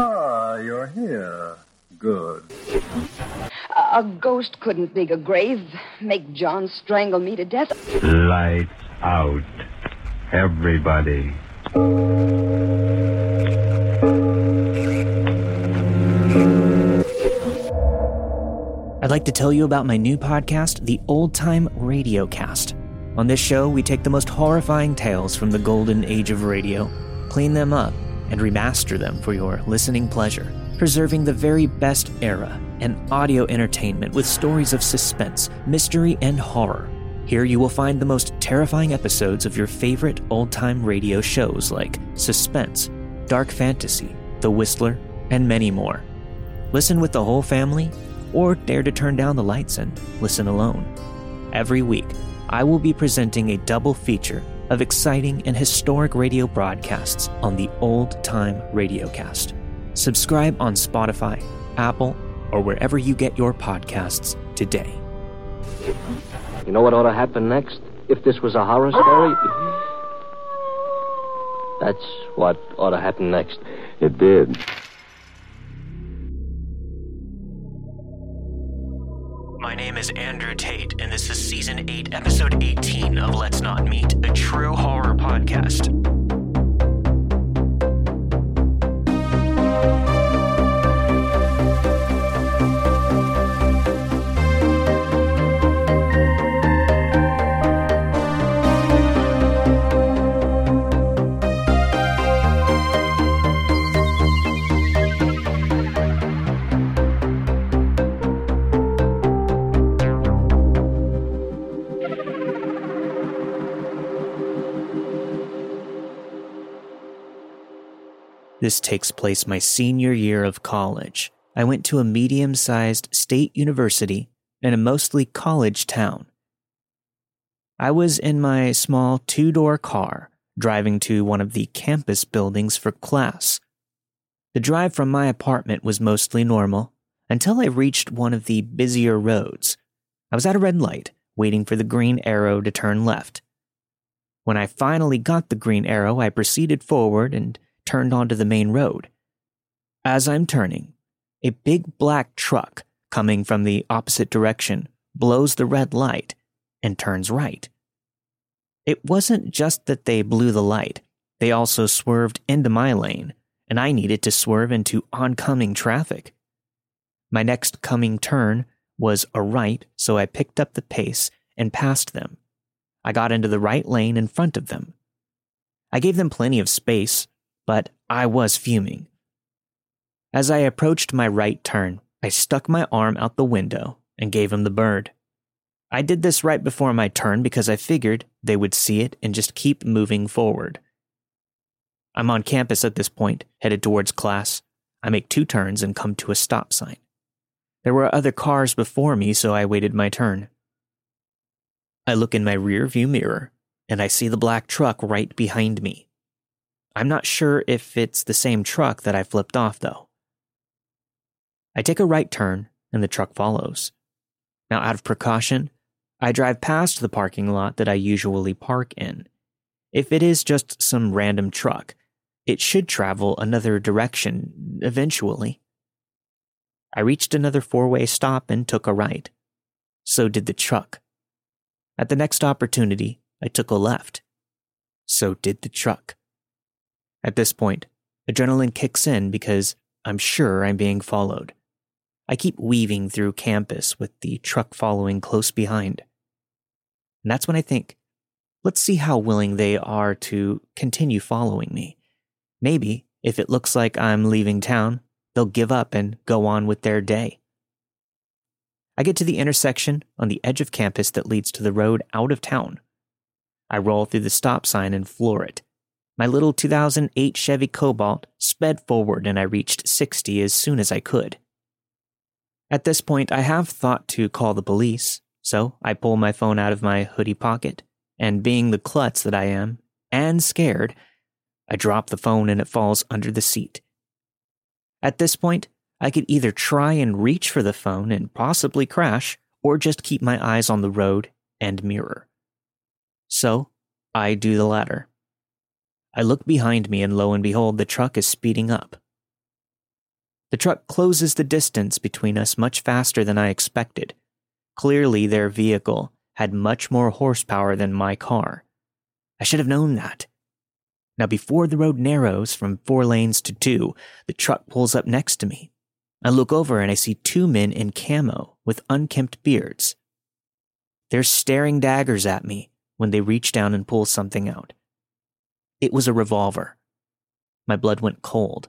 Ah, you're here. Good. A ghost couldn't dig a grave, make John strangle me to death. Lights out. Everybody. I'd like to tell you about my new podcast, The Old Time Radio Cast. On this show, we take the most horrifying tales from the golden age of radio, clean them up, and remaster them for your listening pleasure, preserving the very best era and audio entertainment with stories of suspense, mystery, and horror. Here you will find the most terrifying episodes of your favorite old time radio shows like Suspense, Dark Fantasy, The Whistler, and many more. Listen with the whole family, or dare to turn down the lights and listen alone. Every week, I will be presenting a double feature of exciting and historic radio broadcasts on the Old Time Radiocast. Subscribe on Spotify, Apple, or wherever you get your podcasts today. You know what ought to happen next? If this was a horror story? That's what ought to happen next. It did. My name is Andrew Tate, and this is Season 8, Episode 18 of Let's Not Meet, a true horror podcast. This takes place my senior year of college. I went to a medium sized state university in a mostly college town. I was in my small two door car driving to one of the campus buildings for class. The drive from my apartment was mostly normal until I reached one of the busier roads. I was at a red light, waiting for the green arrow to turn left. When I finally got the green arrow, I proceeded forward and turned onto the main road. As I'm turning, a big black truck coming from the opposite direction blows the red light and turns right. It wasn't just that they blew the light, they also swerved into my lane, and I needed to swerve into oncoming traffic. My next coming turn was a right, so I picked up the pace and passed them. I got into the right lane in front of them. I gave them plenty of space, but I was fuming. As I approached my right turn, I stuck my arm out the window and gave him the bird. I did this right before my turn because I figured they would see it and just keep moving forward. I'm on campus at this point, headed towards class. I make two turns and come to a stop sign. There were other cars before me, so I waited my turn. I look in my rear view mirror and I see the black truck right behind me. I'm not sure if it's the same truck that I flipped off, though. I take a right turn and the truck follows. Now, out of precaution, I drive past the parking lot that I usually park in. If it is just some random truck, it should travel another direction eventually. I reached another four way stop and took a right. So did the truck. At the next opportunity, I took a left. So did the truck. At this point, adrenaline kicks in because I'm sure I'm being followed. I keep weaving through campus with the truck following close behind. And that's when I think, let's see how willing they are to continue following me. Maybe, if it looks like I'm leaving town, they'll give up and go on with their day. I get to the intersection on the edge of campus that leads to the road out of town. I roll through the stop sign and floor it. My little 2008 Chevy Cobalt sped forward and I reached 60 as soon as I could. At this point, I have thought to call the police, so I pull my phone out of my hoodie pocket, and being the klutz that I am, and scared, I drop the phone and it falls under the seat. At this point, I could either try and reach for the phone and possibly crash, or just keep my eyes on the road and mirror. So, I do the latter. I look behind me, and lo and behold, the truck is speeding up. The truck closes the distance between us much faster than I expected. Clearly, their vehicle had much more horsepower than my car. I should have known that. Now, before the road narrows from four lanes to two, the truck pulls up next to me. I look over and I see two men in camo with unkempt beards. They're staring daggers at me when they reach down and pull something out. It was a revolver. My blood went cold.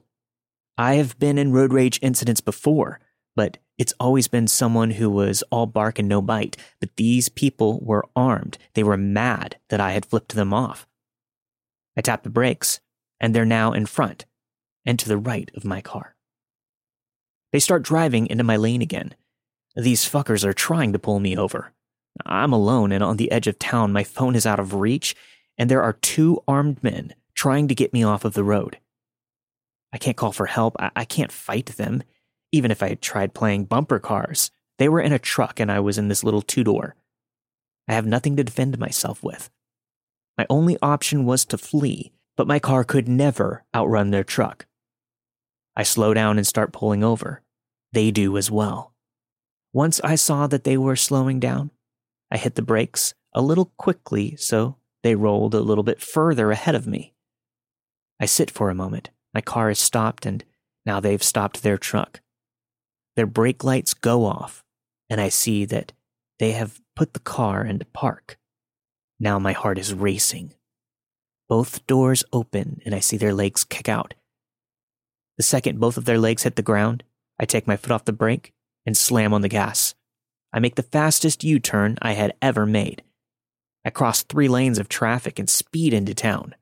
I have been in road rage incidents before, but it's always been someone who was all bark and no bite. But these people were armed. They were mad that I had flipped them off. I tap the brakes, and they're now in front and to the right of my car. They start driving into my lane again. These fuckers are trying to pull me over. I'm alone and on the edge of town. My phone is out of reach, and there are two armed men trying to get me off of the road. I can't call for help. I, I can't fight them, even if I had tried playing bumper cars. They were in a truck and I was in this little two door. I have nothing to defend myself with. My only option was to flee, but my car could never outrun their truck. I slow down and start pulling over. They do as well. Once I saw that they were slowing down, I hit the brakes a little quickly so they rolled a little bit further ahead of me. I sit for a moment. My car is stopped, and now they've stopped their truck. Their brake lights go off, and I see that they have put the car into park. Now my heart is racing. Both doors open, and I see their legs kick out. The second both of their legs hit the ground, I take my foot off the brake and slam on the gas. I make the fastest U turn I had ever made. I crossed three lanes of traffic and speed into town.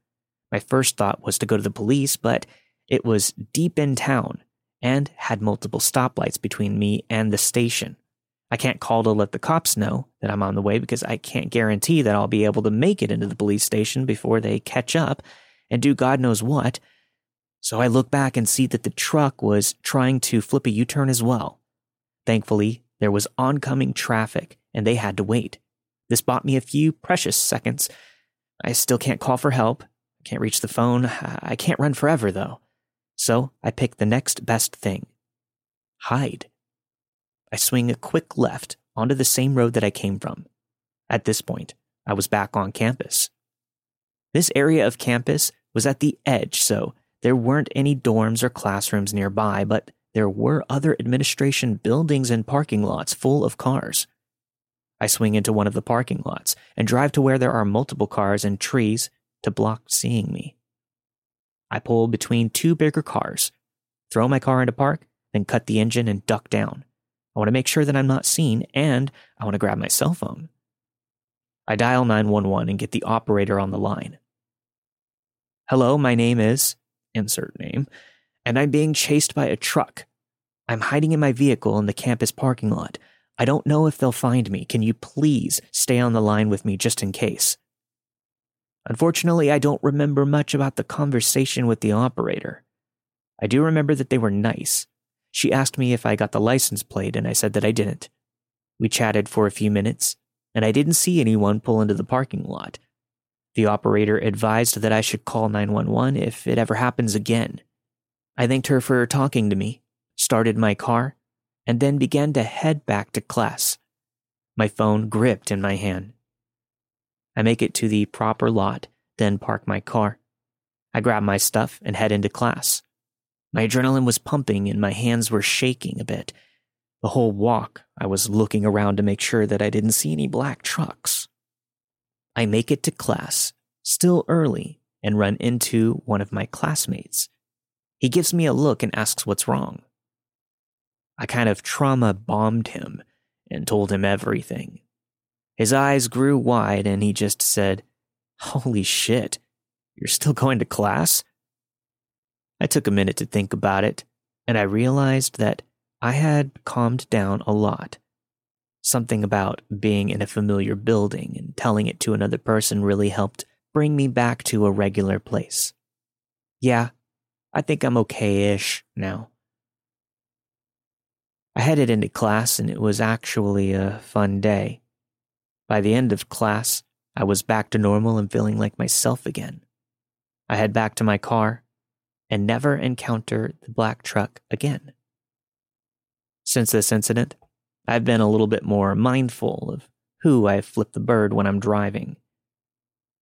My first thought was to go to the police, but it was deep in town and had multiple stoplights between me and the station. I can't call to let the cops know that I'm on the way because I can't guarantee that I'll be able to make it into the police station before they catch up and do God knows what. So I look back and see that the truck was trying to flip a U turn as well. Thankfully, there was oncoming traffic and they had to wait. This bought me a few precious seconds. I still can't call for help. I can't reach the phone. I can't run forever, though. So I pick the next best thing hide. I swing a quick left onto the same road that I came from. At this point, I was back on campus. This area of campus was at the edge, so there weren't any dorms or classrooms nearby, but there were other administration buildings and parking lots full of cars. I swing into one of the parking lots and drive to where there are multiple cars and trees to block seeing me. I pull between two bigger cars, throw my car into park, then cut the engine and duck down. I want to make sure that I'm not seen, and I want to grab my cell phone. I dial 911 and get the operator on the line. Hello, my name is, insert name, and I'm being chased by a truck. I'm hiding in my vehicle in the campus parking lot. I don't know if they'll find me. Can you please stay on the line with me just in case? Unfortunately, I don't remember much about the conversation with the operator. I do remember that they were nice. She asked me if I got the license plate, and I said that I didn't. We chatted for a few minutes, and I didn't see anyone pull into the parking lot. The operator advised that I should call 911 if it ever happens again. I thanked her for talking to me, started my car, and then began to head back to class, my phone gripped in my hand. I make it to the proper lot, then park my car. I grab my stuff and head into class. My adrenaline was pumping and my hands were shaking a bit. The whole walk, I was looking around to make sure that I didn't see any black trucks. I make it to class, still early, and run into one of my classmates. He gives me a look and asks what's wrong. I kind of trauma bombed him and told him everything. His eyes grew wide and he just said, Holy shit, you're still going to class? I took a minute to think about it, and I realized that I had calmed down a lot. Something about being in a familiar building and telling it to another person really helped bring me back to a regular place. Yeah, I think I'm okay ish now. I headed into class and it was actually a fun day. By the end of class, I was back to normal and feeling like myself again. I head back to my car and never encounter the black truck again. Since this incident, I've been a little bit more mindful of who I flip the bird when I'm driving.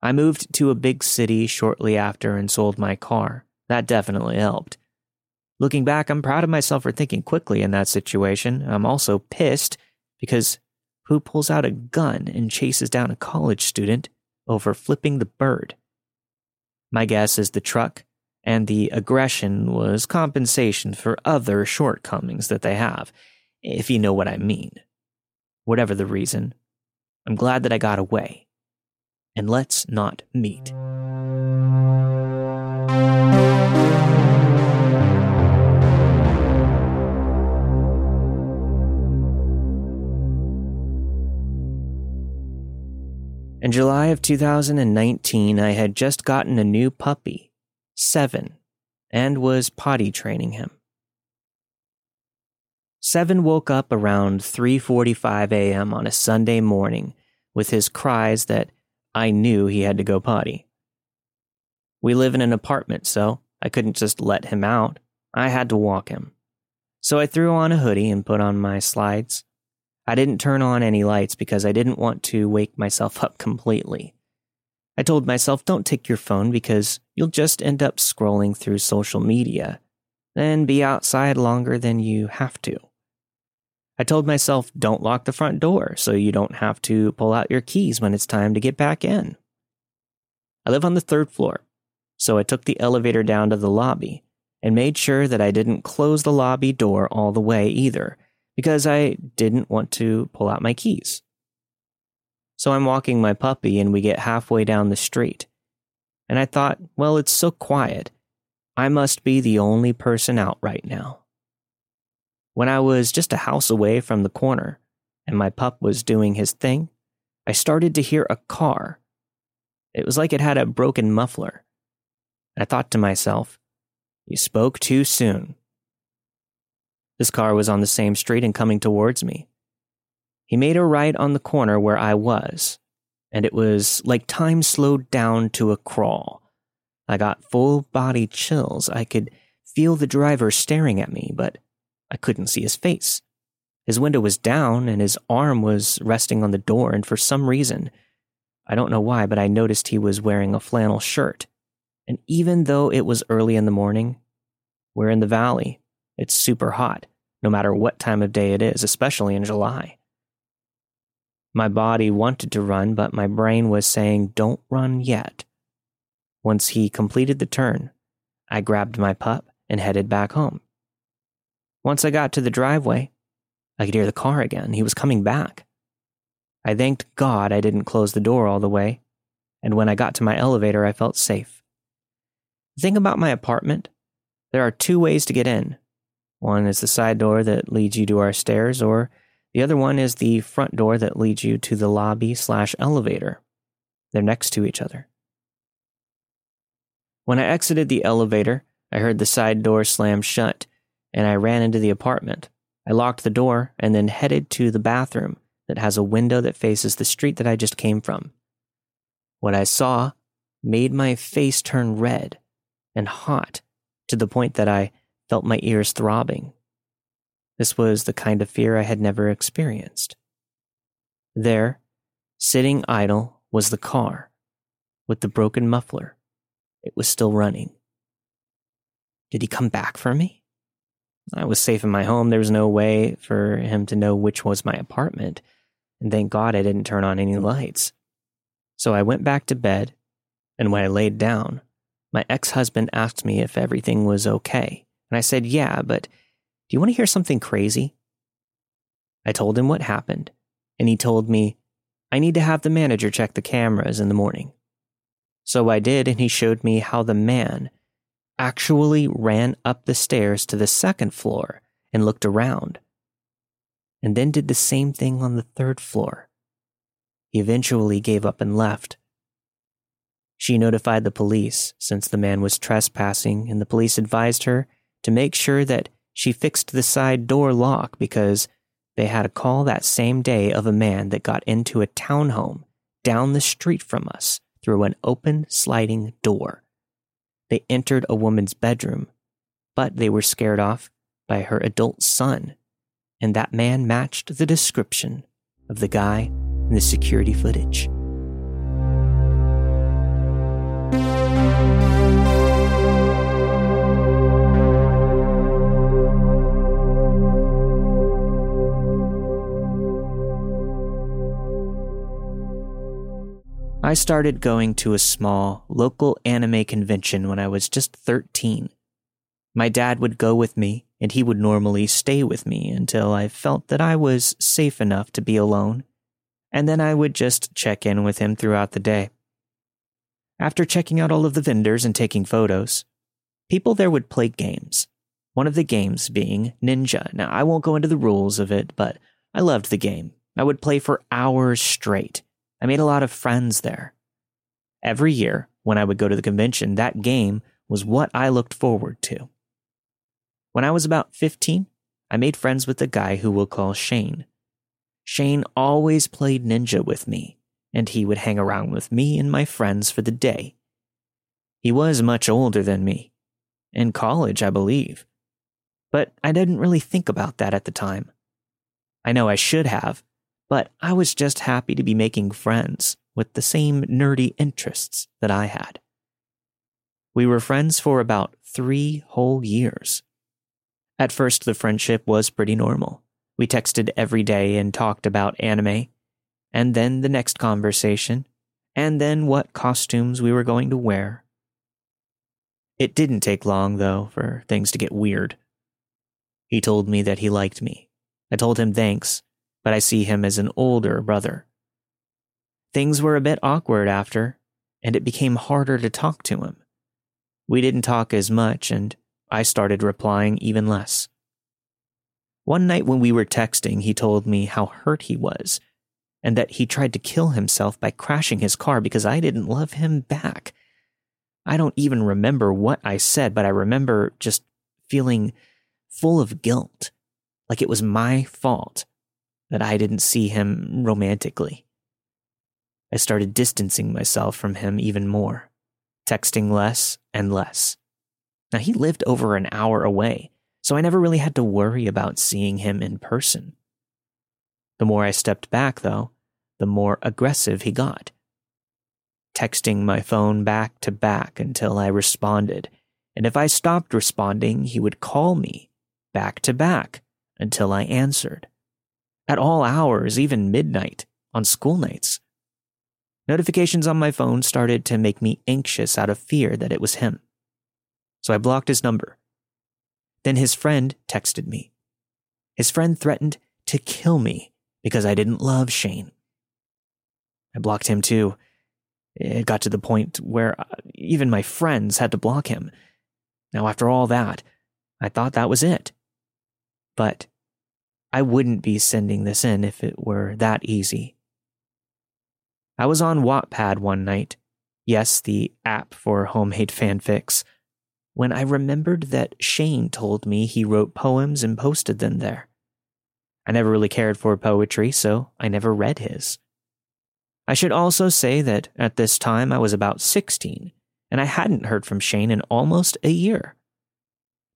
I moved to a big city shortly after and sold my car. That definitely helped. Looking back, I'm proud of myself for thinking quickly in that situation. I'm also pissed because who pulls out a gun and chases down a college student over flipping the bird? My guess is the truck and the aggression was compensation for other shortcomings that they have, if you know what I mean. Whatever the reason, I'm glad that I got away. And let's not meet. In July of 2019, I had just gotten a new puppy, Seven, and was potty training him. Seven woke up around 3:45 a.m. on a Sunday morning with his cries that I knew he had to go potty. We live in an apartment, so I couldn't just let him out. I had to walk him. So I threw on a hoodie and put on my slides I didn't turn on any lights because I didn't want to wake myself up completely. I told myself, don't take your phone because you'll just end up scrolling through social media, then be outside longer than you have to. I told myself, don't lock the front door so you don't have to pull out your keys when it's time to get back in. I live on the third floor, so I took the elevator down to the lobby and made sure that I didn't close the lobby door all the way either because I didn't want to pull out my keys. So I'm walking my puppy and we get halfway down the street. And I thought, well, it's so quiet. I must be the only person out right now. When I was just a house away from the corner and my pup was doing his thing, I started to hear a car. It was like it had a broken muffler. I thought to myself, you spoke too soon. This car was on the same street and coming towards me. He made a right on the corner where I was, and it was like time slowed down to a crawl. I got full body chills. I could feel the driver staring at me, but I couldn't see his face. His window was down and his arm was resting on the door, and for some reason, I don't know why, but I noticed he was wearing a flannel shirt. And even though it was early in the morning, we're in the valley, it's super hot, no matter what time of day it is, especially in July. My body wanted to run, but my brain was saying, don't run yet. Once he completed the turn, I grabbed my pup and headed back home. Once I got to the driveway, I could hear the car again. He was coming back. I thanked God I didn't close the door all the way, and when I got to my elevator, I felt safe. The thing about my apartment, there are two ways to get in one is the side door that leads you to our stairs, or the other one is the front door that leads you to the lobby slash elevator. They're next to each other. When I exited the elevator, I heard the side door slam shut, and I ran into the apartment. I locked the door and then headed to the bathroom that has a window that faces the street that I just came from. What I saw made my face turn red and hot to the point that I felt my ears throbbing. This was the kind of fear I had never experienced. There, sitting idle, was the car with the broken muffler. It was still running. Did he come back for me? I was safe in my home. There was no way for him to know which was my apartment. And thank God I didn't turn on any lights. So I went back to bed, and when I laid down, my ex husband asked me if everything was okay. And I said, Yeah, but do you want to hear something crazy? I told him what happened, and he told me, I need to have the manager check the cameras in the morning. So I did, and he showed me how the man actually ran up the stairs to the second floor and looked around, and then did the same thing on the third floor. He eventually gave up and left. She notified the police since the man was trespassing, and the police advised her to make sure that she fixed the side door lock because they had a call that same day of a man that got into a townhome down the street from us through an open sliding door. They entered a woman's bedroom, but they were scared off by her adult son. and that man matched the description of the guy in the security footage. I started going to a small local anime convention when I was just 13. My dad would go with me, and he would normally stay with me until I felt that I was safe enough to be alone, and then I would just check in with him throughout the day. After checking out all of the vendors and taking photos, people there would play games. One of the games being Ninja. Now, I won't go into the rules of it, but I loved the game. I would play for hours straight I made a lot of friends there. Every year, when I would go to the convention, that game was what I looked forward to. When I was about 15, I made friends with a guy who we'll call Shane. Shane always played Ninja with me, and he would hang around with me and my friends for the day. He was much older than me, in college, I believe. But I didn't really think about that at the time. I know I should have, but I was just happy to be making friends with the same nerdy interests that I had. We were friends for about three whole years. At first, the friendship was pretty normal. We texted every day and talked about anime, and then the next conversation, and then what costumes we were going to wear. It didn't take long, though, for things to get weird. He told me that he liked me. I told him thanks, but I see him as an older brother. Things were a bit awkward after, and it became harder to talk to him. We didn't talk as much, and I started replying even less. One night when we were texting, he told me how hurt he was, and that he tried to kill himself by crashing his car because I didn't love him back. I don't even remember what I said, but I remember just feeling full of guilt, like it was my fault that I didn't see him romantically. I started distancing myself from him even more, texting less and less. Now, he lived over an hour away, so I never really had to worry about seeing him in person. The more I stepped back, though, the more aggressive he got. Texting my phone back to back until I responded, and if I stopped responding, he would call me back to back until I answered at all hours, even midnight, on school nights. Notifications on my phone started to make me anxious out of fear that it was him. So I blocked his number. Then his friend texted me. His friend threatened to kill me because I didn't love Shane. I blocked him too. It got to the point where uh, even my friends had to block him. Now, after all that, I thought that was it. But I wouldn't be sending this in if it were that easy. I was on Wattpad one night, yes, the app for homemade fanfics, when I remembered that Shane told me he wrote poems and posted them there. I never really cared for poetry, so I never read his. I should also say that at this time I was about 16, and I hadn't heard from Shane in almost a year.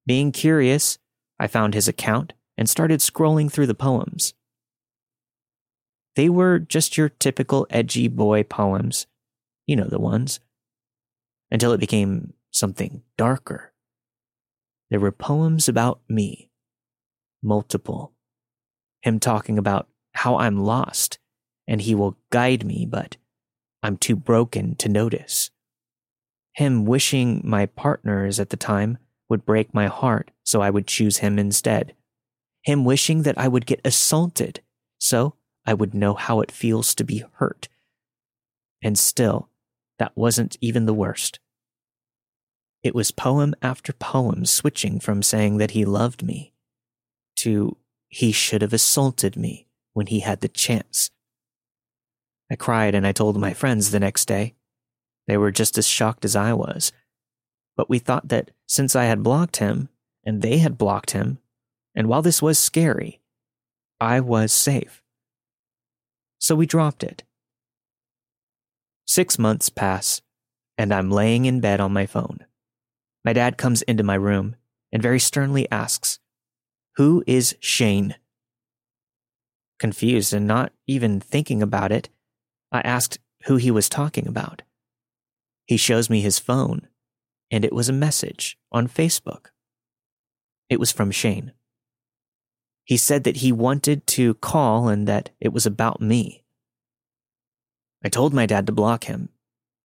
Being curious, I found his account and started scrolling through the poems. They were just your typical edgy boy poems. You know the ones. Until it became something darker. There were poems about me. Multiple. Him talking about how I'm lost and he will guide me, but I'm too broken to notice. Him wishing my partners at the time would break my heart so I would choose him instead him wishing that I would get assaulted so I would know how it feels to be hurt. And still, that wasn't even the worst. It was poem after poem switching from saying that he loved me to he should have assaulted me when he had the chance. I cried and I told my friends the next day. They were just as shocked as I was. But we thought that since I had blocked him and they had blocked him, and while this was scary, I was safe. So we dropped it. Six months pass, and I'm laying in bed on my phone. My dad comes into my room and very sternly asks, Who is Shane? Confused and not even thinking about it, I asked who he was talking about. He shows me his phone, and it was a message on Facebook. It was from Shane. He said that he wanted to call and that it was about me. I told my dad to block him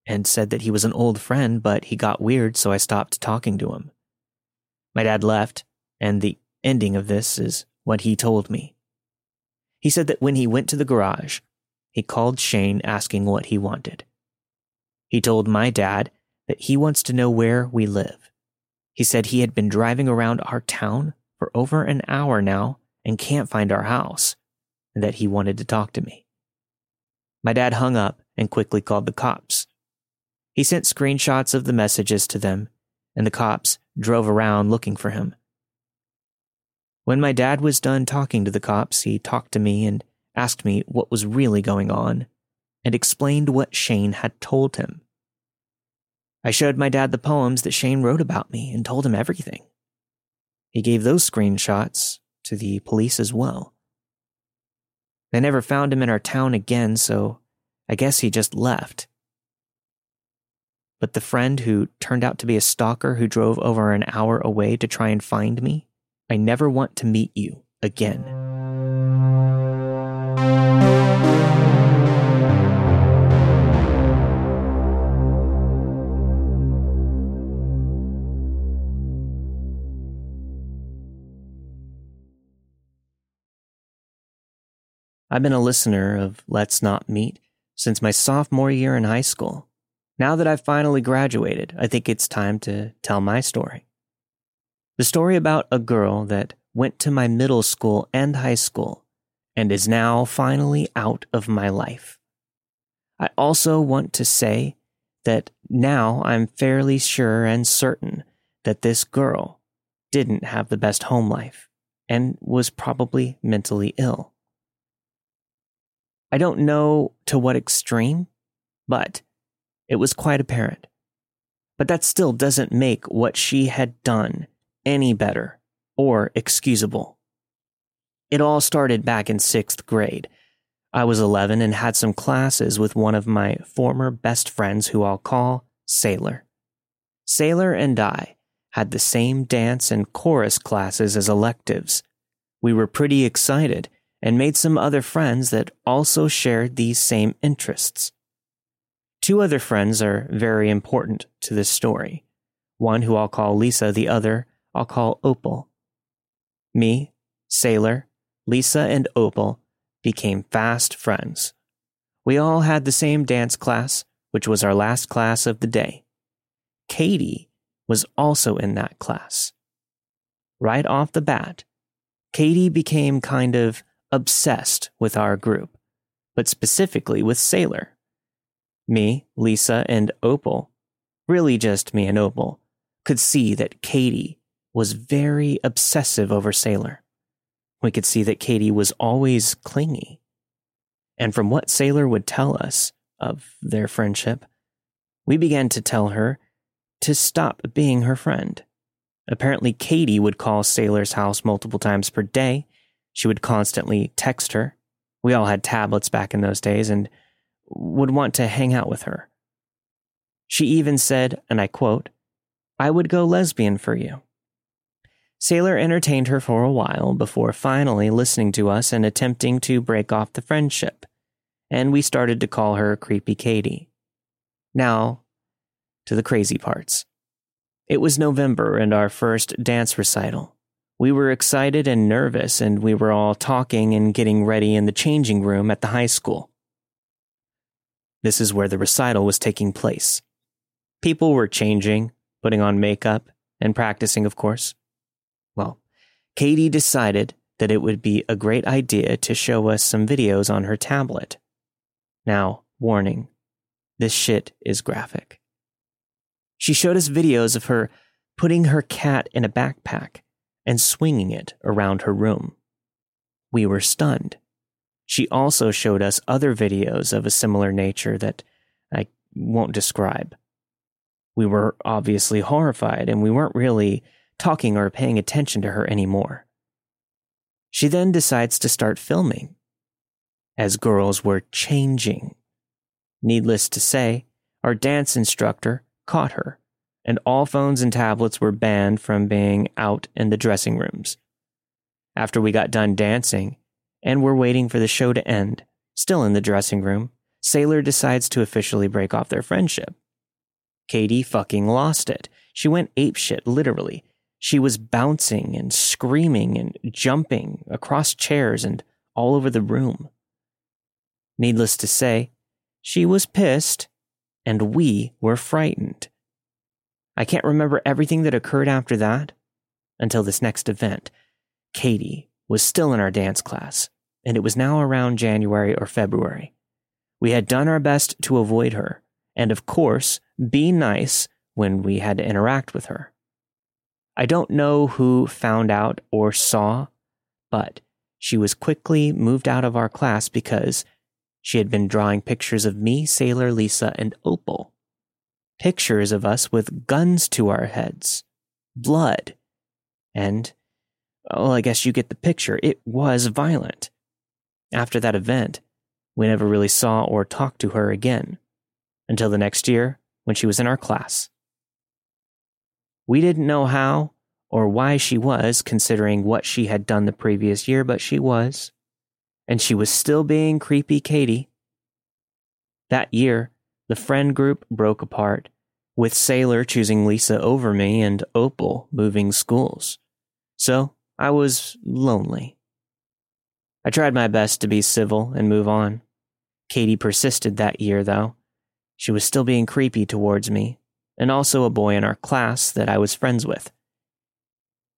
and said that he was an old friend, but he got weird, so I stopped talking to him. My dad left, and the ending of this is what he told me. He said that when he went to the garage, he called Shane asking what he wanted. He told my dad that he wants to know where we live. He said he had been driving around our town for over an hour now and can't find our house, and that he wanted to talk to me. My dad hung up and quickly called the cops. He sent screenshots of the messages to them, and the cops drove around looking for him. When my dad was done talking to the cops, he talked to me and asked me what was really going on and explained what Shane had told him. I showed my dad the poems that Shane wrote about me and told him everything. He gave those screenshots to the police as well. They never found him in our town again, so I guess he just left. But the friend who turned out to be a stalker who drove over an hour away to try and find me, I never want to meet you again. I've been a listener of Let's Not Meet since my sophomore year in high school. Now that I've finally graduated, I think it's time to tell my story. The story about a girl that went to my middle school and high school and is now finally out of my life. I also want to say that now I'm fairly sure and certain that this girl didn't have the best home life and was probably mentally ill. I don't know to what extreme, but it was quite apparent. But that still doesn't make what she had done any better or excusable. It all started back in sixth grade. I was 11 and had some classes with one of my former best friends who I'll call Sailor. Sailor and I had the same dance and chorus classes as electives. We were pretty excited and made some other friends that also shared these same interests. Two other friends are very important to this story. One who I'll call Lisa, the other I'll call Opal. Me, Sailor, Lisa, and Opal became fast friends. We all had the same dance class, which was our last class of the day. Katie was also in that class. Right off the bat, Katie became kind of obsessed with our group, but specifically with Sailor. Me, Lisa, and Opal, really just me and Opal, could see that Katie was very obsessive over Sailor. We could see that Katie was always clingy. And from what Sailor would tell us of their friendship, we began to tell her to stop being her friend. Apparently, Katie would call Sailor's house multiple times per day she would constantly text her. We all had tablets back in those days and would want to hang out with her. She even said, and I quote, I would go lesbian for you. Sailor entertained her for a while before finally listening to us and attempting to break off the friendship, and we started to call her Creepy Katie. Now, to the crazy parts. It was November and our first dance recital. We were excited and nervous, and we were all talking and getting ready in the changing room at the high school. This is where the recital was taking place. People were changing, putting on makeup, and practicing, of course. Well, Katie decided that it would be a great idea to show us some videos on her tablet. Now, warning this shit is graphic. She showed us videos of her putting her cat in a backpack and swinging it around her room. We were stunned. She also showed us other videos of a similar nature that I won't describe. We were obviously horrified and we weren't really talking or paying attention to her anymore. She then decides to start filming, as girls were changing. Needless to say, our dance instructor caught her, and all phones and tablets were banned from being out in the dressing rooms. After we got done dancing and were waiting for the show to end, still in the dressing room, Sailor decides to officially break off their friendship. Katie fucking lost it. She went apeshit, literally. She was bouncing and screaming and jumping across chairs and all over the room. Needless to say, she was pissed, and we were frightened. I can't remember everything that occurred after that until this next event. Katie was still in our dance class, and it was now around January or February. We had done our best to avoid her, and of course, be nice when we had to interact with her. I don't know who found out or saw, but she was quickly moved out of our class because she had been drawing pictures of me, Sailor Lisa, and Opal. Pictures of us with guns to our heads, blood, and, well, I guess you get the picture. It was violent. After that event, we never really saw or talked to her again until the next year when she was in our class. We didn't know how or why she was, considering what she had done the previous year, but she was. And she was still being creepy Katie. That year, the friend group broke apart, with Sailor choosing Lisa over me and Opal moving schools. So I was lonely. I tried my best to be civil and move on. Katie persisted that year, though. She was still being creepy towards me, and also a boy in our class that I was friends with.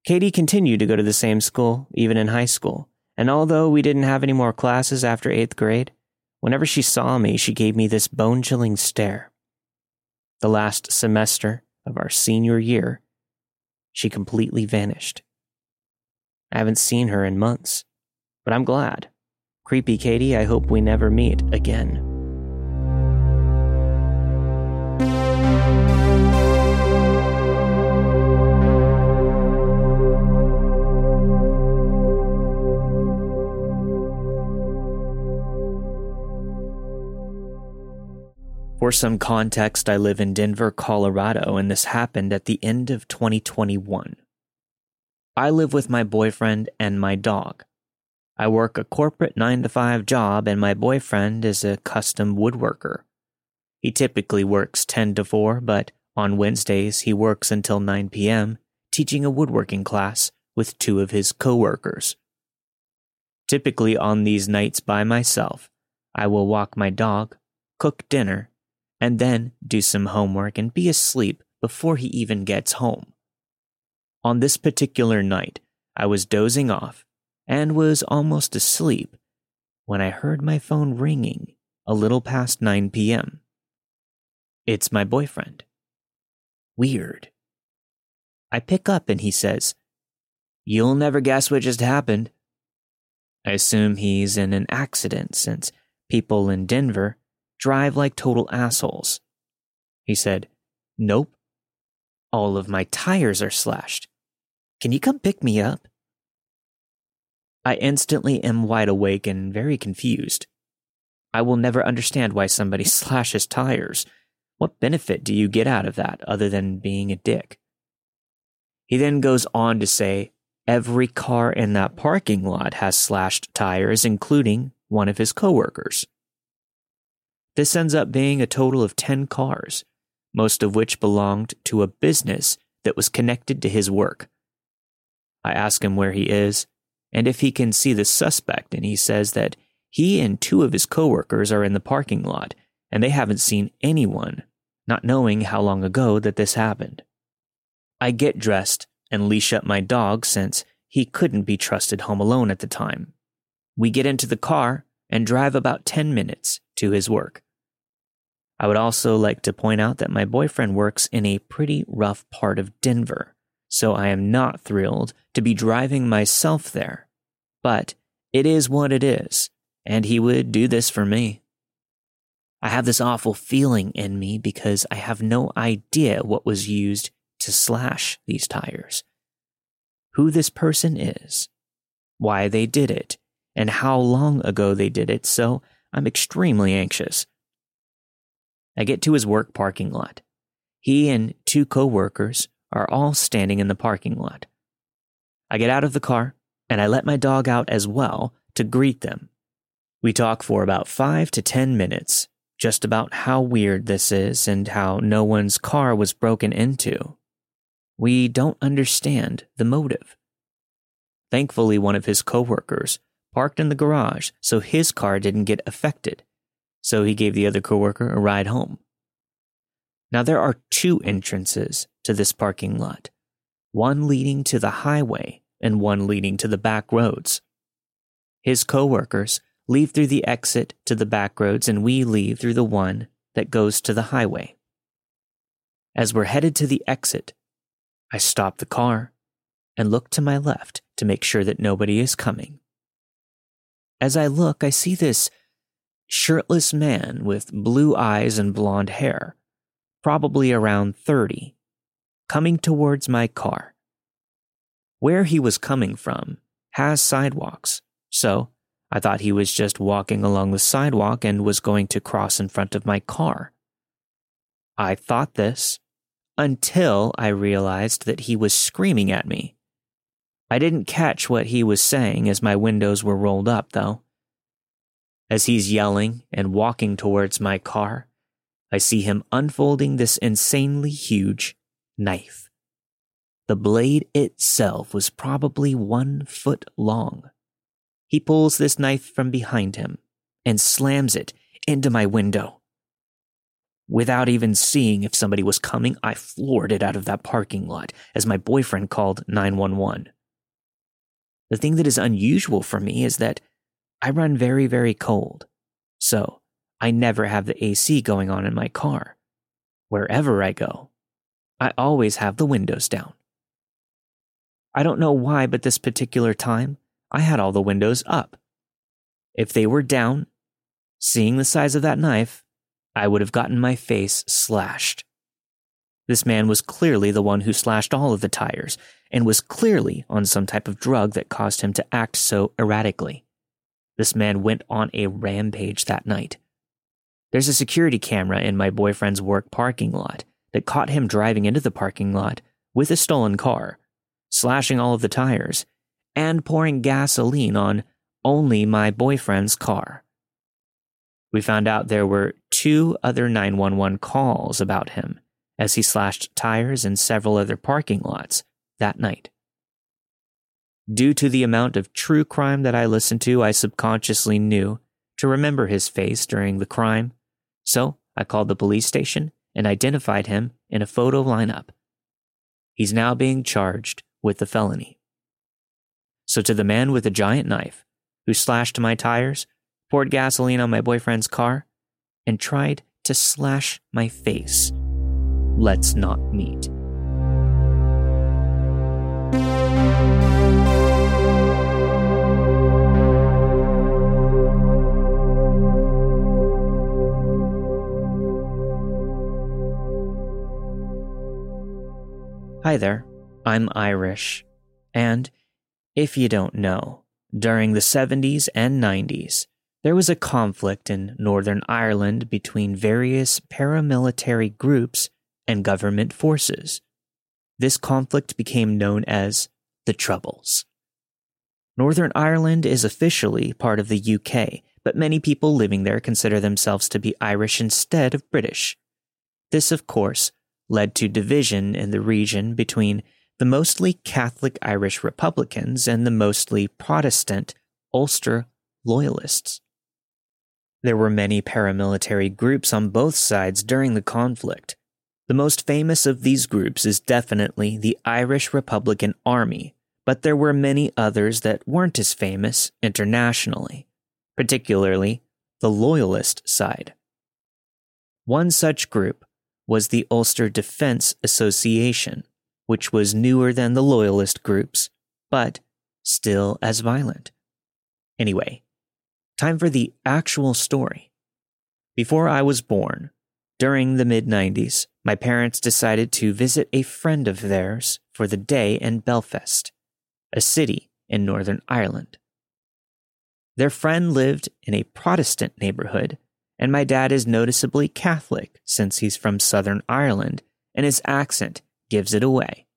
Katie continued to go to the same school, even in high school, and although we didn't have any more classes after eighth grade, whenever she saw me, she gave me this bone chilling stare. The last semester of our senior year, she completely vanished. I haven't seen her in months, but I'm glad. Creepy Katie, I hope we never meet again. For some context, I live in Denver, Colorado, and this happened at the end of 2021. I live with my boyfriend and my dog. I work a corporate 9 to 5 job, and my boyfriend is a custom woodworker. He typically works 10 to 4, but on Wednesdays he works until 9 p.m., teaching a woodworking class with two of his coworkers. Typically on these nights by myself, I will walk my dog, cook dinner, and then do some homework and be asleep before he even gets home. On this particular night, I was dozing off and was almost asleep when I heard my phone ringing a little past 9 p.m. It's my boyfriend. Weird. I pick up and he says, You'll never guess what just happened. I assume he's in an accident since people in Denver drive like total assholes. He said, Nope. All of my tires are slashed. Can you come pick me up? I instantly am wide awake and very confused. I will never understand why somebody slashes tires. What benefit do you get out of that other than being a dick? He then goes on to say every car in that parking lot has slashed tires, including one of his coworkers. This ends up being a total of 10 cars, most of which belonged to a business that was connected to his work. I ask him where he is, and if he can see the suspect, and he says that he and two of his coworkers are in the parking lot and they haven't seen anyone, not knowing how long ago that this happened. I get dressed and leash up my dog since he couldn't be trusted home alone at the time. We get into the car and drive about 10 minutes to his work. I would also like to point out that my boyfriend works in a pretty rough part of Denver so I am not thrilled to be driving myself there. But it is what it is, and he would do this for me. I have this awful feeling in me because I have no idea what was used to slash these tires. Who this person is, why they did it, and how long ago they did it, so I'm extremely anxious. I get to his work parking lot. He and two coworkers are all standing in the parking lot. I get out of the car and I let my dog out as well to greet them. We talk for about five to ten minutes, just about how weird this is and how no one's car was broken into. We don't understand the motive. Thankfully, one of his coworkers parked in the garage so his car didn't get affected, so he gave the other coworker a ride home. Now, there are two entrances to this parking lot one leading to the highway and one leading to the back roads. His coworkers leave through the exit to the back roads, and we leave through the one that goes to the highway. As we're headed to the exit, I stop the car and look to my left to make sure that nobody is coming. As I look, I see this shirtless man with blue eyes and blonde hair, probably around 30, coming towards my car. Where he was coming from has sidewalks, so I thought he was just walking along the sidewalk and was going to cross in front of my car. I thought this until I realized that he was screaming at me. I didn't catch what he was saying as my windows were rolled up, though. As he's yelling and walking towards my car, I see him unfolding this insanely huge knife. The blade itself was probably one foot long. He pulls this knife from behind him and slams it into my window. Without even seeing if somebody was coming, I floored it out of that parking lot as my boyfriend called 911. The thing that is unusual for me is that I run very, very cold. So I never have the AC going on in my car. Wherever I go, I always have the windows down. I don't know why, but this particular time, I had all the windows up. If they were down, seeing the size of that knife, I would have gotten my face slashed. This man was clearly the one who slashed all of the tires and was clearly on some type of drug that caused him to act so erratically. This man went on a rampage that night. There's a security camera in my boyfriend's work parking lot that caught him driving into the parking lot with a stolen car, slashing all of the tires, and pouring gasoline on only my boyfriend's car. We found out there were two other 911 calls about him as he slashed tires in several other parking lots that night. Due to the amount of true crime that I listened to, I subconsciously knew to remember his face during the crime, so I called the police station and identified him in a photo lineup. He's now being charged with the felony. So, to the man with the giant knife who slashed my tires, poured gasoline on my boyfriend's car, and tried to slash my face, let's not meet. Hi there, I'm Irish, and if you don't know, during the 70s and 90s, there was a conflict in Northern Ireland between various paramilitary groups and government forces. This conflict became known as the Troubles. Northern Ireland is officially part of the UK, but many people living there consider themselves to be Irish instead of British. This, of course, led to division in the region between the mostly Catholic Irish Republicans and the mostly Protestant Ulster Loyalists. There were many paramilitary groups on both sides during the conflict. The most famous of these groups is definitely the Irish Republican Army, but there were many others that weren't as famous internationally, particularly the Loyalist side. One such group was the Ulster Defence Association, which was newer than the Loyalist groups, but still as violent. Anyway, time for the actual story. Before I was born, during the mid 90s, my parents decided to visit a friend of theirs for the day in Belfast, a city in Northern Ireland. Their friend lived in a Protestant neighborhood, and my dad is noticeably Catholic since he's from Southern Ireland and his accent gives it away.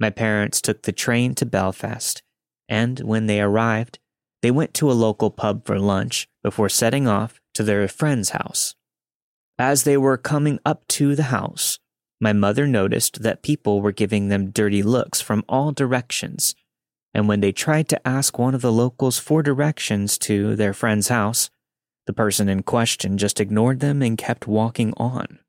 My parents took the train to Belfast, and when they arrived, they went to a local pub for lunch before setting off to their friend's house. As they were coming up to the house, my mother noticed that people were giving them dirty looks from all directions, and when they tried to ask one of the locals for directions to their friend's house, the person in question just ignored them and kept walking on.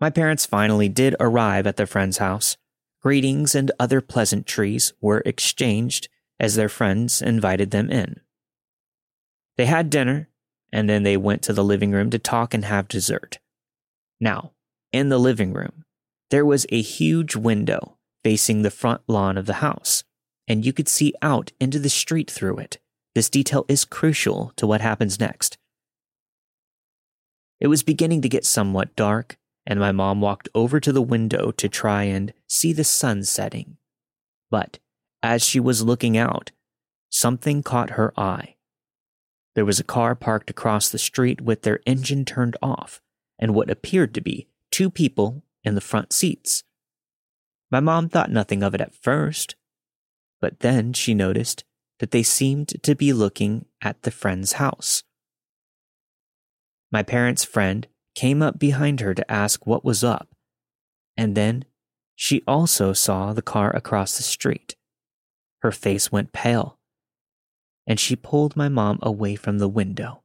My parents finally did arrive at their friend's house. Greetings and other pleasantries were exchanged as their friends invited them in. They had dinner, and then they went to the living room to talk and have dessert. Now, in the living room, there was a huge window facing the front lawn of the house, and you could see out into the street through it. This detail is crucial to what happens next. It was beginning to get somewhat dark, and my mom walked over to the window to try and see the sun setting. But as she was looking out, something caught her eye. There was a car parked across the street with their engine turned off, and what appeared to be two people in the front seats. My mom thought nothing of it at first, but then she noticed that they seemed to be looking at the friend's house. My parents' friend came up behind her to ask what was up, and then she also saw the car across the street. Her face went pale, and she pulled my mom away from the window.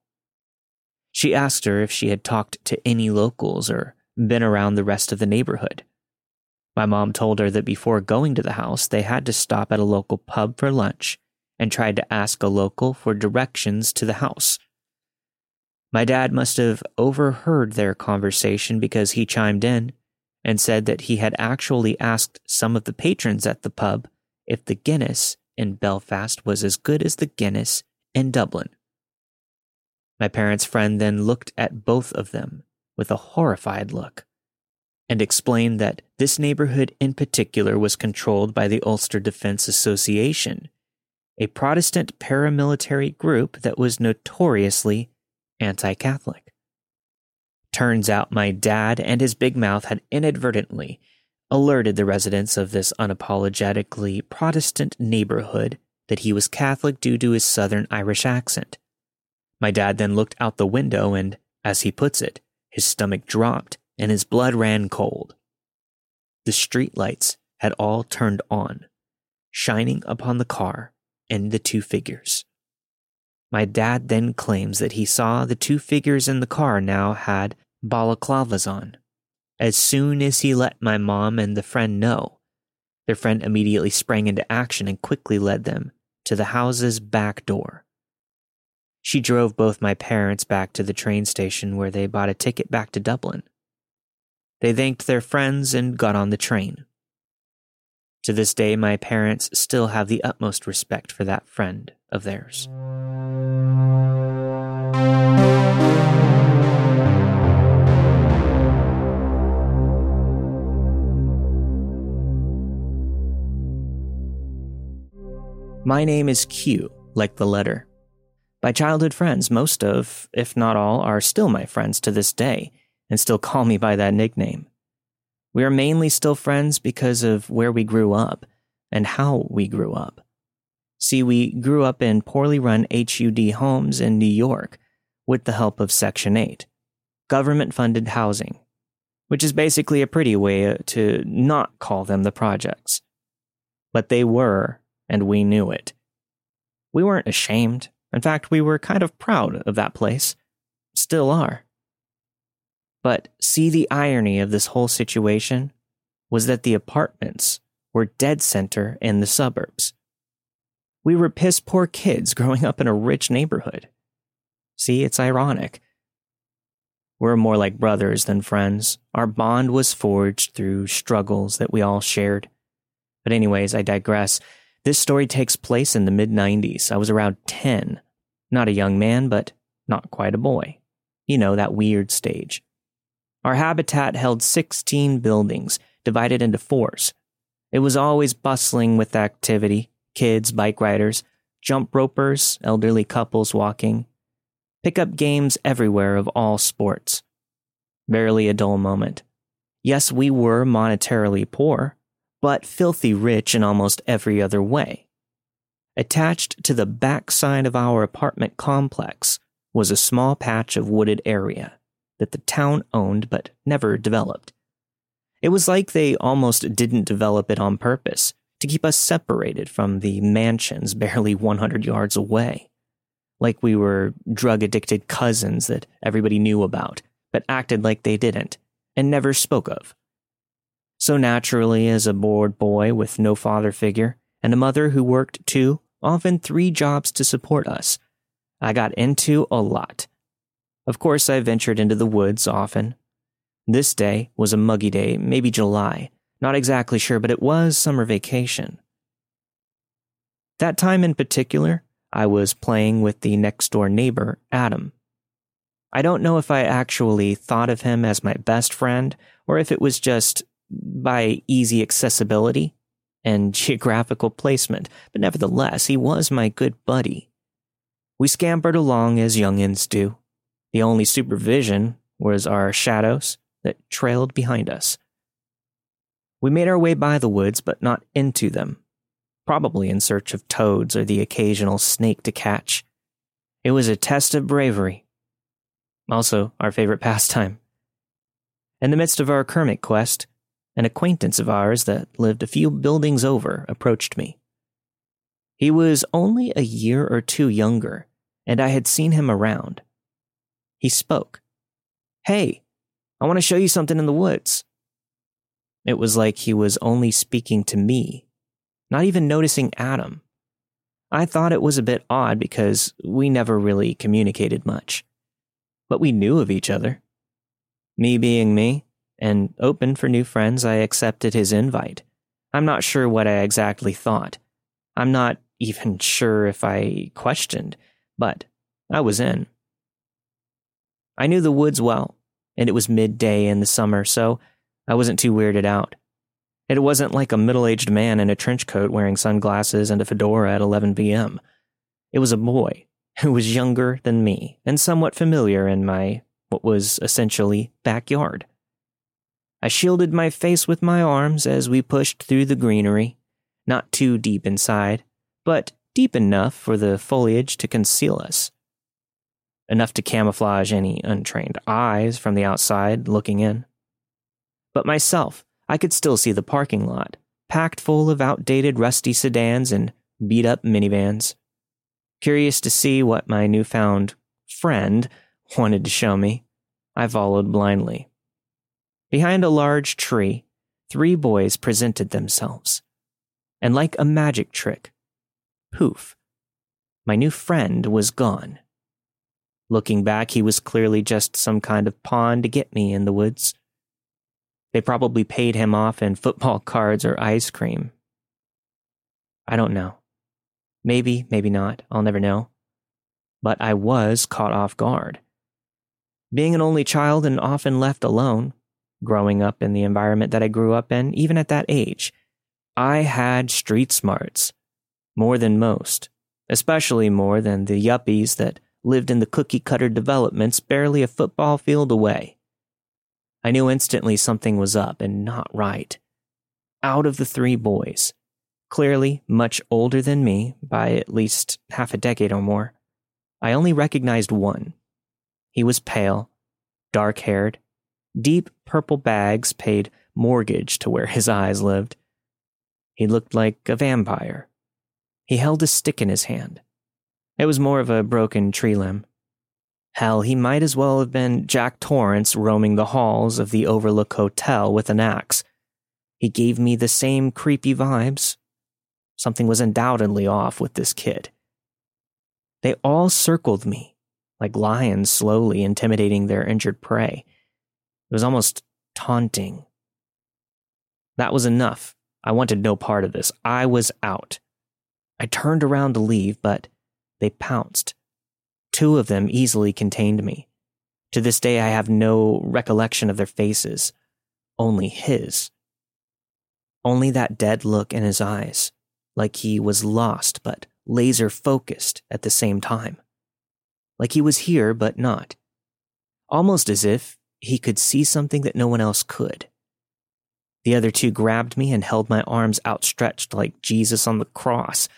She asked her if she had talked to any locals or been around the rest of the neighborhood. My mom told her that before going to the house, they had to stop at a local pub for lunch and tried to ask a local for directions to the house. My dad must have overheard their conversation because he chimed in and said that he had actually asked some of the patrons at the pub if the Guinness in Belfast was as good as the Guinness in Dublin. My parents' friend then looked at both of them with a horrified look and explained that this neighborhood in particular was controlled by the Ulster Defense Association, a Protestant paramilitary group that was notoriously anti Catholic. Turns out my dad and his big mouth had inadvertently alerted the residents of this unapologetically Protestant neighborhood that he was Catholic due to his Southern Irish accent. My dad then looked out the window and, as he puts it, his stomach dropped and his blood ran cold. The streetlights had all turned on, shining upon the car and the two figures. My dad then claims that he saw the two figures in the car now had balaclavas on. As soon as he let my mom and the friend know, their friend immediately sprang into action and quickly led them to the house's back door. She drove both my parents back to the train station where they bought a ticket back to Dublin. They thanked their friends and got on the train. To this day, my parents still have the utmost respect for that friend of theirs. My name is Q, like the letter. My childhood friends, most of, if not all, are still my friends to this day and still call me by that nickname. We are mainly still friends because of where we grew up and how we grew up. See, we grew up in poorly run HUD homes in New York with the help of Section 8, government funded housing, which is basically a pretty way uh, to not call them the projects. But they were and we knew it. We weren't ashamed. In fact, we were kind of proud of that place. Still are. But see, the irony of this whole situation was that the apartments were dead center in the suburbs. We were piss poor kids growing up in a rich neighborhood. See, it's ironic. We're more like brothers than friends. Our bond was forged through struggles that we all shared. But, anyways, I digress. This story takes place in the mid 90s. I was around 10. Not a young man, but not quite a boy. You know, that weird stage. Our habitat held 16 buildings, divided into fours. It was always bustling with activity kids, bike riders, jump ropers, elderly couples walking, pickup games everywhere of all sports. Barely a dull moment. Yes, we were monetarily poor, but filthy rich in almost every other way. Attached to the back side of our apartment complex was a small patch of wooded area that the town owned but never developed. It was like they almost didn't develop it on purpose to keep us separated from the mansions barely 100 yards away. Like we were drug addicted cousins that everybody knew about, but acted like they didn't, and never spoke of. So naturally, as a bored boy with no father figure, and a mother who worked two, often three jobs to support us, I got into a lot. Of course, I ventured into the woods often. This day was a muggy day, maybe July, not exactly sure, but it was summer vacation. That time in particular, I was playing with the next door neighbor, Adam. I don't know if I actually thought of him as my best friend or if it was just by easy accessibility and geographical placement, but nevertheless, he was my good buddy. We scampered along as youngins do. The only supervision was our shadows that trailed behind us. We made our way by the woods, but not into them, probably in search of toads or the occasional snake to catch. It was a test of bravery. Also, our favorite pastime. In the midst of our Kermit quest, an acquaintance of ours that lived a few buildings over approached me. He was only a year or two younger, and I had seen him around. He spoke. Hey, I want to show you something in the woods. It was like he was only speaking to me, not even noticing Adam. I thought it was a bit odd because we never really communicated much. But we knew of each other. Me being me, and open for new friends, I accepted his invite. I'm not sure what I exactly thought. I'm not even sure if I questioned, but I was in. I knew the woods well, and it was midday in the summer, so I wasn't too weirded out. It wasn't like a middle aged man in a trench coat wearing sunglasses and a fedora at 11 p.m. It was a boy who was younger than me and somewhat familiar in my, what was essentially, backyard. I shielded my face with my arms as we pushed through the greenery, not too deep inside, but deep enough for the foliage to conceal us. Enough to camouflage any untrained eyes from the outside looking in. But myself, I could still see the parking lot, packed full of outdated rusty sedans and beat up minivans. Curious to see what my newfound friend wanted to show me, I followed blindly. Behind a large tree, three boys presented themselves. And like a magic trick, poof, my new friend was gone. Looking back, he was clearly just some kind of pawn to get me in the woods. They probably paid him off in football cards or ice cream. I don't know. Maybe, maybe not. I'll never know. But I was caught off guard. Being an only child and often left alone, growing up in the environment that I grew up in, even at that age, I had street smarts more than most, especially more than the yuppies that lived in the cookie cutter developments barely a football field away. I knew instantly something was up and not right. Out of the three boys, clearly much older than me by at least half a decade or more, I only recognized one. He was pale, dark haired, deep purple bags paid mortgage to where his eyes lived. He looked like a vampire he held a stick in his hand. It was more of a broken tree limb. Hell, he might as well have been Jack Torrance roaming the halls of the Overlook Hotel with an axe. He gave me the same creepy vibes. Something was undoubtedly off with this kid. They all circled me, like lions slowly intimidating their injured prey. It was almost taunting. That was enough. I wanted no part of this. I was out. I turned around to leave, but they pounced. Two of them easily contained me. To this day, I have no recollection of their faces, only his. Only that dead look in his eyes, like he was lost but laser focused at the same time. Like he was here, but not. Almost as if he could see something that no one else could. The other two grabbed me and held my arms outstretched like Jesus on the cross.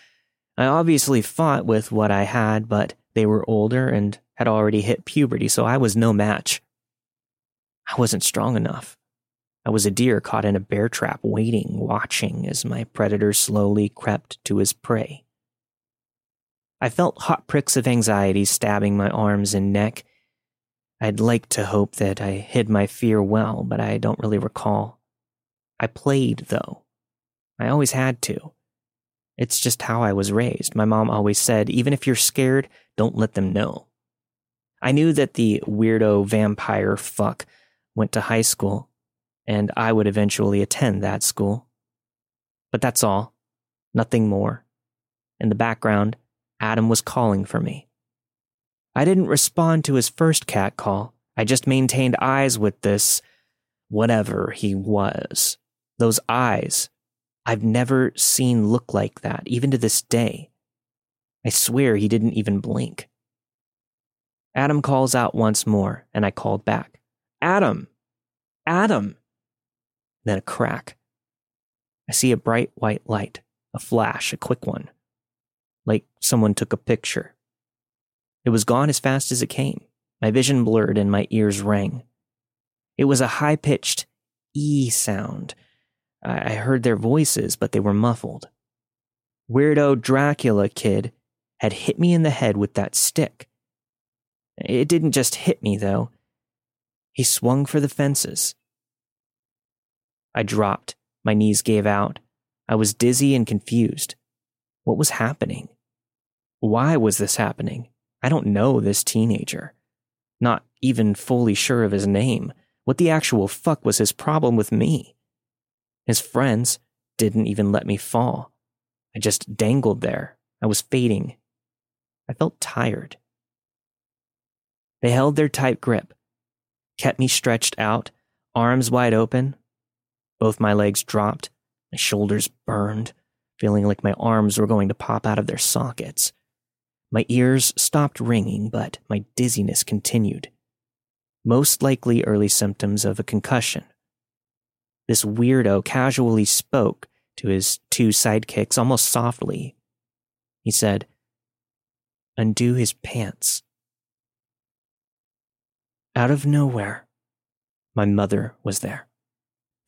I obviously fought with what I had, but they were older and had already hit puberty, so I was no match. I wasn't strong enough. I was a deer caught in a bear trap, waiting, watching as my predator slowly crept to his prey. I felt hot pricks of anxiety stabbing my arms and neck. I'd like to hope that I hid my fear well, but I don't really recall. I played, though. I always had to. It's just how I was raised. My mom always said, even if you're scared, don't let them know. I knew that the weirdo vampire fuck went to high school, and I would eventually attend that school. But that's all. Nothing more. In the background, Adam was calling for me. I didn't respond to his first cat call. I just maintained eyes with this whatever he was. Those eyes. I've never seen look like that, even to this day. I swear he didn't even blink. Adam calls out once more, and I called back. Adam! Adam! Then a crack. I see a bright white light, a flash, a quick one like someone took a picture. It was gone as fast as it came. My vision blurred and my ears rang. It was a high pitched E sound. I heard their voices, but they were muffled. Weirdo Dracula kid had hit me in the head with that stick. It didn't just hit me, though. He swung for the fences. I dropped. My knees gave out. I was dizzy and confused. What was happening? Why was this happening? I don't know this teenager. Not even fully sure of his name. What the actual fuck was his problem with me? His friends didn't even let me fall. I just dangled there. I was fading. I felt tired. They held their tight grip, kept me stretched out, arms wide open. Both my legs dropped, my shoulders burned, feeling like my arms were going to pop out of their sockets. My ears stopped ringing, but my dizziness continued. Most likely early symptoms of a concussion. This weirdo casually spoke to his two sidekicks almost softly. He said, Undo his pants. Out of nowhere, my mother was there.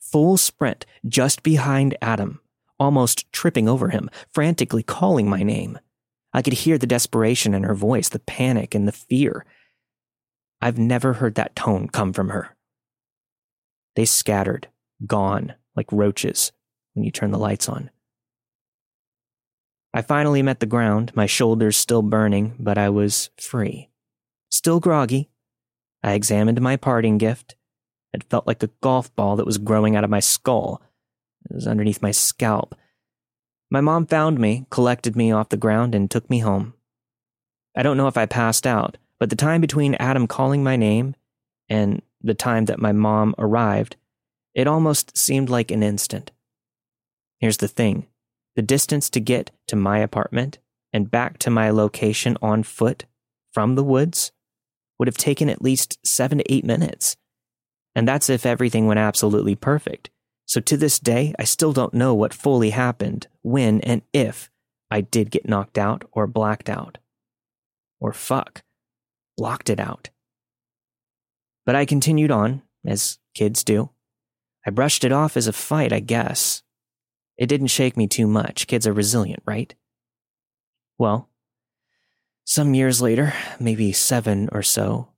Full sprint just behind Adam, almost tripping over him, frantically calling my name. I could hear the desperation in her voice, the panic and the fear. I've never heard that tone come from her. They scattered, gone, like roaches when you turn the lights on. I finally met the ground, my shoulders still burning, but I was free. Still groggy. I examined my parting gift. It felt like a golf ball that was growing out of my skull. It was underneath my scalp, my mom found me, collected me off the ground, and took me home. I don't know if I passed out, but the time between Adam calling my name and the time that my mom arrived, it almost seemed like an instant. Here's the thing the distance to get to my apartment and back to my location on foot from the woods would have taken at least seven to eight minutes. And that's if everything went absolutely perfect. So to this day, I still don't know what fully happened, when and if I did get knocked out or blacked out. Or fuck, blocked it out. But I continued on, as kids do. I brushed it off as a fight, I guess. It didn't shake me too much. Kids are resilient, right? Well, some years later, maybe seven or so,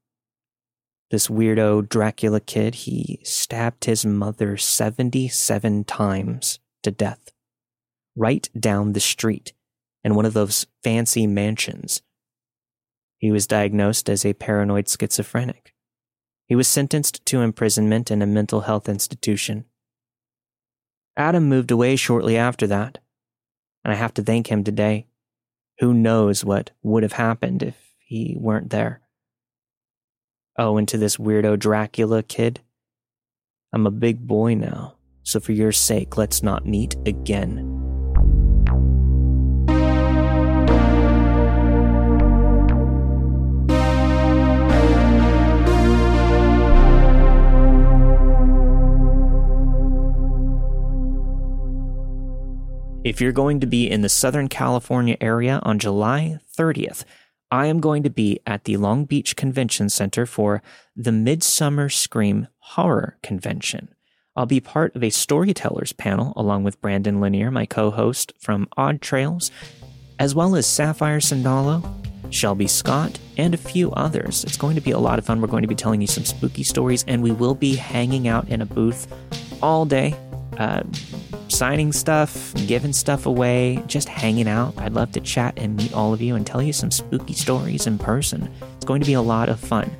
this weirdo Dracula kid, he stabbed his mother 77 times to death. Right down the street in one of those fancy mansions. He was diagnosed as a paranoid schizophrenic. He was sentenced to imprisonment in a mental health institution. Adam moved away shortly after that, and I have to thank him today. Who knows what would have happened if he weren't there? Oh, and to this weirdo Dracula kid, I'm a big boy now, so for your sake, let's not meet again. If you're going to be in the Southern California area on July 30th, I am going to be at the Long Beach Convention Center for the Midsummer Scream Horror Convention. I'll be part of a storytellers panel along with Brandon Lanier, my co host from Odd Trails, as well as Sapphire Sandalo, Shelby Scott, and a few others. It's going to be a lot of fun. We're going to be telling you some spooky stories, and we will be hanging out in a booth all day, uh, signing stuff, giving stuff away, just hanging out. I'd love to chat and meet all of you and tell you some spooky stories in person. It's going to be a lot of fun.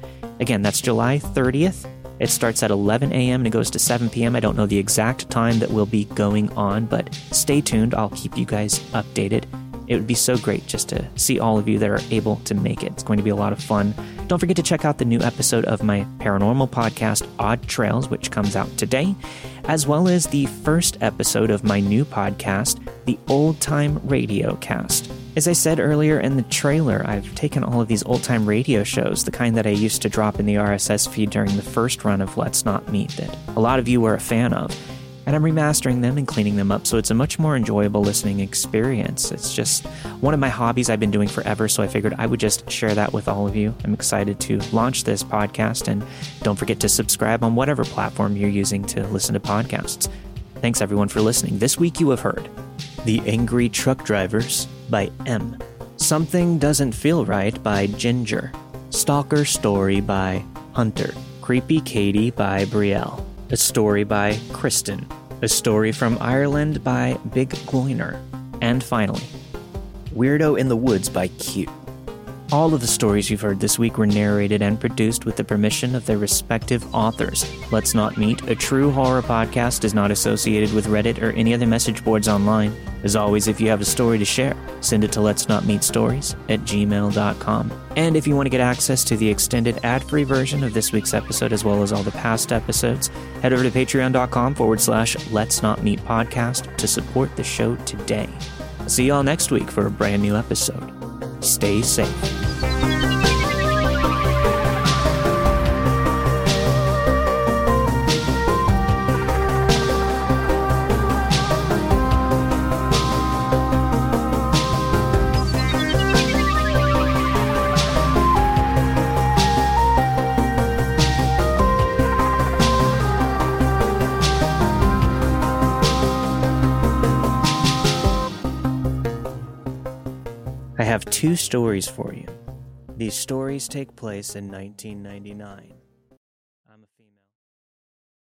Again, that's July 30th. It starts at 11 a.m. and it goes to 7 p.m. I don't know the exact time that we'll be going on, but stay tuned. I'll keep you guys updated. It would be so great just to see all of you that are able to make it. It's going to be a lot of fun. Don't forget to check out the new episode of my paranormal podcast, Odd Trails, which comes out today, as well as the first episode of my new podcast, The Old Time Radio Cast. As I said earlier in the trailer, I've taken all of these old time radio shows, the kind that I used to drop in the RSS feed during the first run of Let's Not Meet, that a lot of you were a fan of, and I'm remastering them and cleaning them up so it's a much more enjoyable listening experience. It's just one of my hobbies I've been doing forever, so I figured I would just share that with all of you. I'm excited to launch this podcast, and don't forget to subscribe on whatever platform you're using to listen to podcasts. Thanks everyone for listening. This week you have heard The Angry Truck Drivers by M. Something Doesn't Feel Right by Ginger. Stalker Story by Hunter. Creepy Katie by Brielle. A Story by Kristen. A Story from Ireland by Big Gloiner. And finally, Weirdo in the Woods by Q. All of the stories you've heard this week were narrated and produced with the permission of their respective authors. Let's Not Meet, a true horror podcast, is not associated with Reddit or any other message boards online. As always, if you have a story to share, send it to let's not meet stories at gmail.com. And if you want to get access to the extended ad free version of this week's episode as well as all the past episodes, head over to patreon.com forward slash let's not meet podcast to support the show today. See y'all next week for a brand new episode. Stay safe. I have two stories for you. These stories take place in 1999. I'm a female.